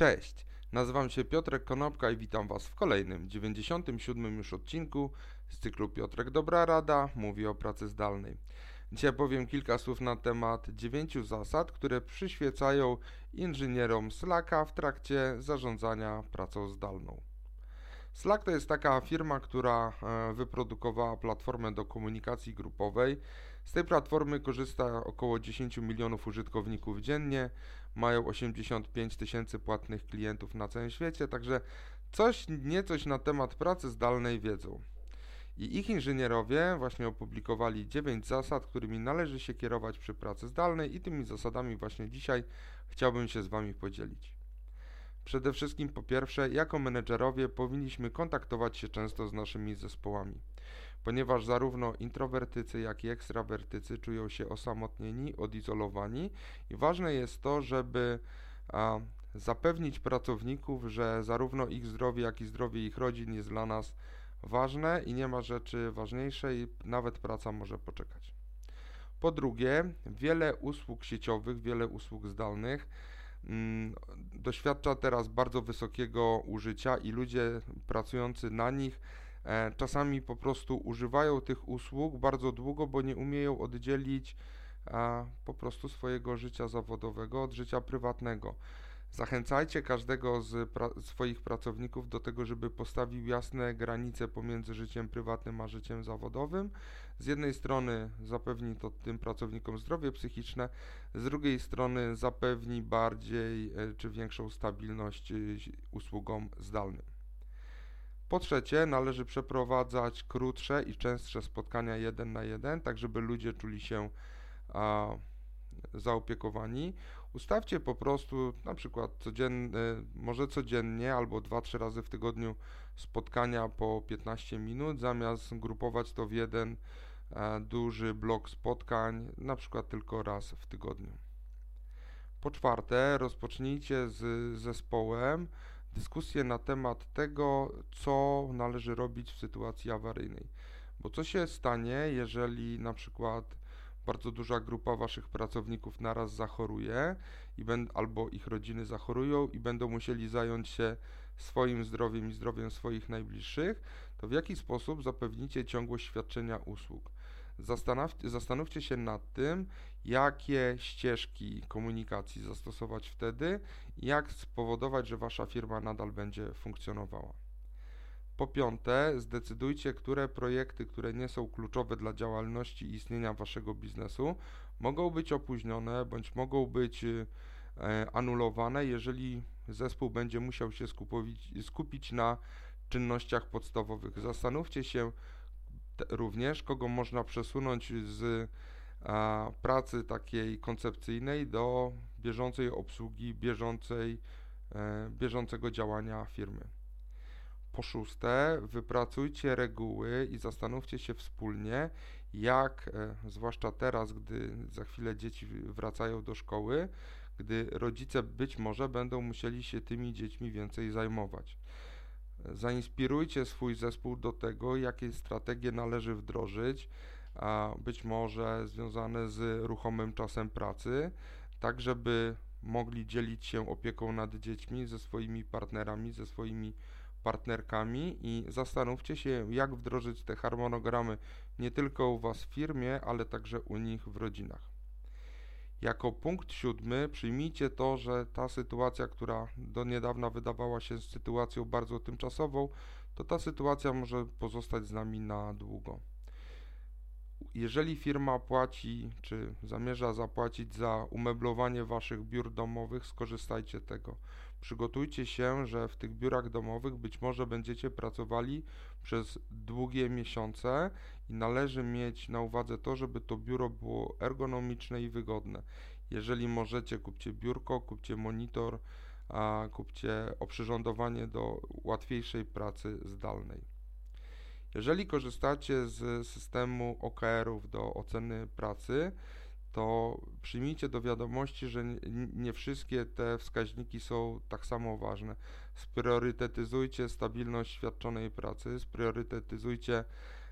Cześć, nazywam się Piotrek Konopka i witam Was w kolejnym, 97 już odcinku z cyklu Piotrek Dobra Rada mówi o pracy zdalnej. Dzisiaj powiem kilka słów na temat dziewięciu zasad, które przyświecają inżynierom Slacka w trakcie zarządzania pracą zdalną. Slack to jest taka firma, która e, wyprodukowała platformę do komunikacji grupowej. Z tej platformy korzysta około 10 milionów użytkowników dziennie, mają 85 tysięcy płatnych klientów na całym świecie, także coś, niecoś na temat pracy zdalnej wiedzą. I ich inżynierowie właśnie opublikowali 9 zasad, którymi należy się kierować przy pracy zdalnej i tymi zasadami właśnie dzisiaj chciałbym się z Wami podzielić. Przede wszystkim po pierwsze, jako menedżerowie powinniśmy kontaktować się często z naszymi zespołami, ponieważ zarówno introwertycy, jak i ekstrawertycy czują się osamotnieni, odizolowani i ważne jest to, żeby a, zapewnić pracowników, że zarówno ich zdrowie, jak i zdrowie ich rodzin jest dla nas ważne i nie ma rzeczy ważniejszej, nawet praca może poczekać. Po drugie, wiele usług sieciowych, wiele usług zdalnych doświadcza teraz bardzo wysokiego użycia i ludzie pracujący na nich e, czasami po prostu używają tych usług bardzo długo, bo nie umieją oddzielić po prostu swojego życia zawodowego od życia prywatnego. Zachęcajcie każdego z pra swoich pracowników do tego, żeby postawił jasne granice pomiędzy życiem prywatnym a życiem zawodowym. Z jednej strony zapewni to tym pracownikom zdrowie psychiczne, z drugiej strony zapewni bardziej e, czy większą stabilność e, usługom zdalnym. Po trzecie, należy przeprowadzać krótsze i częstsze spotkania jeden na jeden, tak żeby ludzie czuli się a, zaopiekowani. Ustawcie po prostu na przykład codziennie, może codziennie albo 2-3 razy w tygodniu spotkania po 15 minut, zamiast grupować to w jeden e, duży blok spotkań, na przykład tylko raz w tygodniu. Po czwarte, rozpocznijcie z zespołem dyskusję na temat tego, co należy robić w sytuacji awaryjnej. Bo co się stanie, jeżeli na przykład bardzo duża grupa waszych pracowników naraz zachoruje i albo ich rodziny zachorują i będą musieli zająć się swoim zdrowiem i zdrowiem swoich najbliższych, to w jaki sposób zapewnicie ciągłość świadczenia usług? Zastanówcie się nad tym, jakie ścieżki komunikacji zastosować wtedy jak spowodować, że wasza firma nadal będzie funkcjonowała. Po piąte, zdecydujcie, które projekty, które nie są kluczowe dla działalności i istnienia waszego biznesu, mogą być opóźnione bądź mogą być e, anulowane, jeżeli zespół będzie musiał się skupić, na czynnościach podstawowych. Zastanówcie się również, kogo można przesunąć z pracy takiej koncepcyjnej do bieżącej obsługi, bieżącej, e, bieżącego działania firmy. Po szóste, wypracujcie reguły i zastanówcie się wspólnie, jak, e, zwłaszcza teraz, gdy za chwilę dzieci wracają do szkoły, gdy rodzice być może będą musieli się tymi dziećmi więcej zajmować. Zainspirujcie swój zespół do tego, jakie strategie należy wdrożyć, a być może związane z ruchomym czasem pracy, tak żeby mogli dzielić się opieką nad dziećmi ze swoimi partnerami, ze swoimi partnerkami i zastanówcie się, jak wdrożyć te harmonogramy nie tylko u Was w firmie, ale także u nich w rodzinach. Jako punkt siódmy przyjmijcie to, że ta sytuacja, która do niedawna wydawała się sytuacją bardzo tymczasową, to ta sytuacja może pozostać z nami na długo. Jeżeli firma płaci, czy zamierza zapłacić za umeblowanie waszych biur domowych, skorzystajcie tego. Przygotujcie się, że w tych biurach domowych być może będziecie pracowali przez długie miesiące i należy mieć na uwadze to, żeby to biuro było ergonomiczne i wygodne. Jeżeli możecie, kupcie biurko, kupcie monitor, a kupcie oprzyrządowanie do łatwiejszej pracy zdalnej. Jeżeli korzystacie z systemu OKR-ów do oceny pracy, to przyjmijcie do wiadomości, że nie wszystkie te wskaźniki są tak samo ważne. Spriorytetyzujcie stabilność świadczonej pracy, spriorytetyzujcie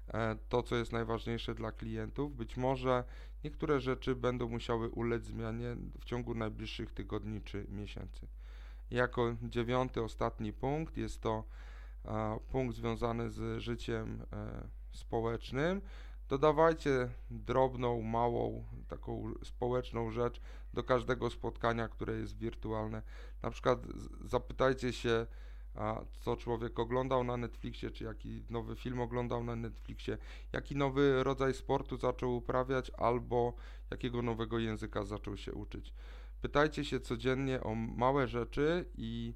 e, to, co jest najważniejsze dla klientów. Być może niektóre rzeczy będą musiały ulec zmianie w ciągu najbliższych tygodni czy miesięcy. Jako dziewiąty, ostatni punkt jest to punkt związany z życiem e, społecznym. Dodawajcie drobną, małą, taką społeczną rzecz do każdego spotkania, które jest wirtualne. Na przykład zapytajcie się, co człowiek oglądał na Netflixie, czy jaki nowy film oglądał na Netflixie, jaki nowy rodzaj sportu zaczął uprawiać, albo jakiego nowego języka zaczął się uczyć. Pytajcie się codziennie o małe rzeczy i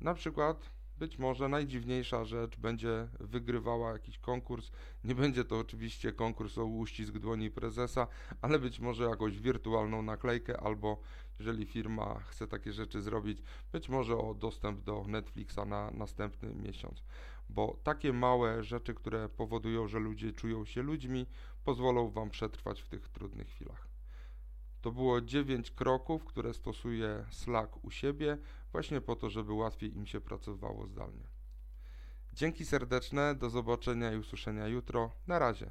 na przykład być może najdziwniejsza rzecz będzie wygrywała jakiś konkurs. Nie będzie to oczywiście konkurs o uścisk dłoni prezesa, ale być może jakąś wirtualną naklejkę albo jeżeli firma chce takie rzeczy zrobić, być może o dostęp do Netflixa na następny miesiąc. Bo takie małe rzeczy, które powodują, że ludzie czują się ludźmi, pozwolą Wam przetrwać w tych trudnych chwilach. To było 9 kroków, które stosuje Slack u siebie, właśnie po to, żeby łatwiej im się pracowało zdalnie. Dzięki serdeczne, do zobaczenia i usłyszenia jutro. Na razie.